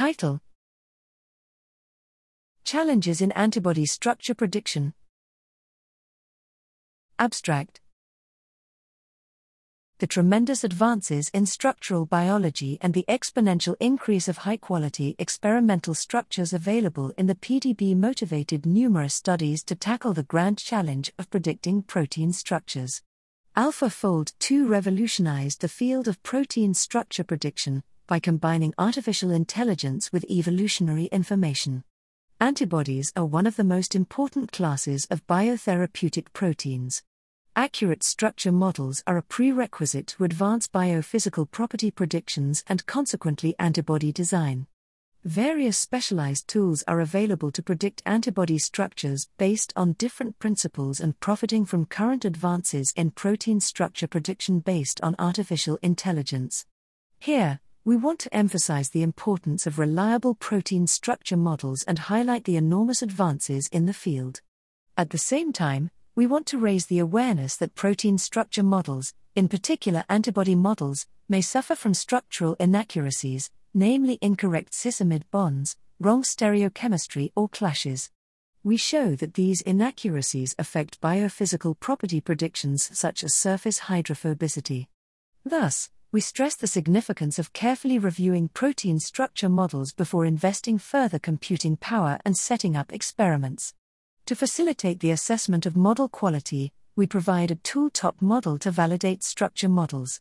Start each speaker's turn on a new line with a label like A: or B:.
A: Title Challenges in Antibody Structure Prediction. Abstract The tremendous advances in structural biology and the exponential increase of high quality experimental structures available in the PDB motivated numerous studies to tackle the grand challenge of predicting protein structures. AlphaFold 2 revolutionized the field of protein structure prediction by combining artificial intelligence with evolutionary information. Antibodies are one of the most important classes of biotherapeutic proteins. Accurate structure models are a prerequisite to advance biophysical property predictions and consequently antibody design. Various specialized tools are available to predict antibody structures based on different principles and profiting from current advances in protein structure prediction based on artificial intelligence. Here, we want to emphasize the importance of reliable protein structure models and highlight the enormous advances in the field. At the same time, we want to raise the awareness that protein structure models, in particular antibody models, may suffer from structural inaccuracies, namely incorrect cis-amide bonds, wrong stereochemistry, or clashes. We show that these inaccuracies affect biophysical property predictions such as surface hydrophobicity. Thus, we stress the significance of carefully reviewing protein structure models before investing further computing power and setting up experiments. To facilitate the assessment of model quality, we provide a tool TopModel to validate structure models.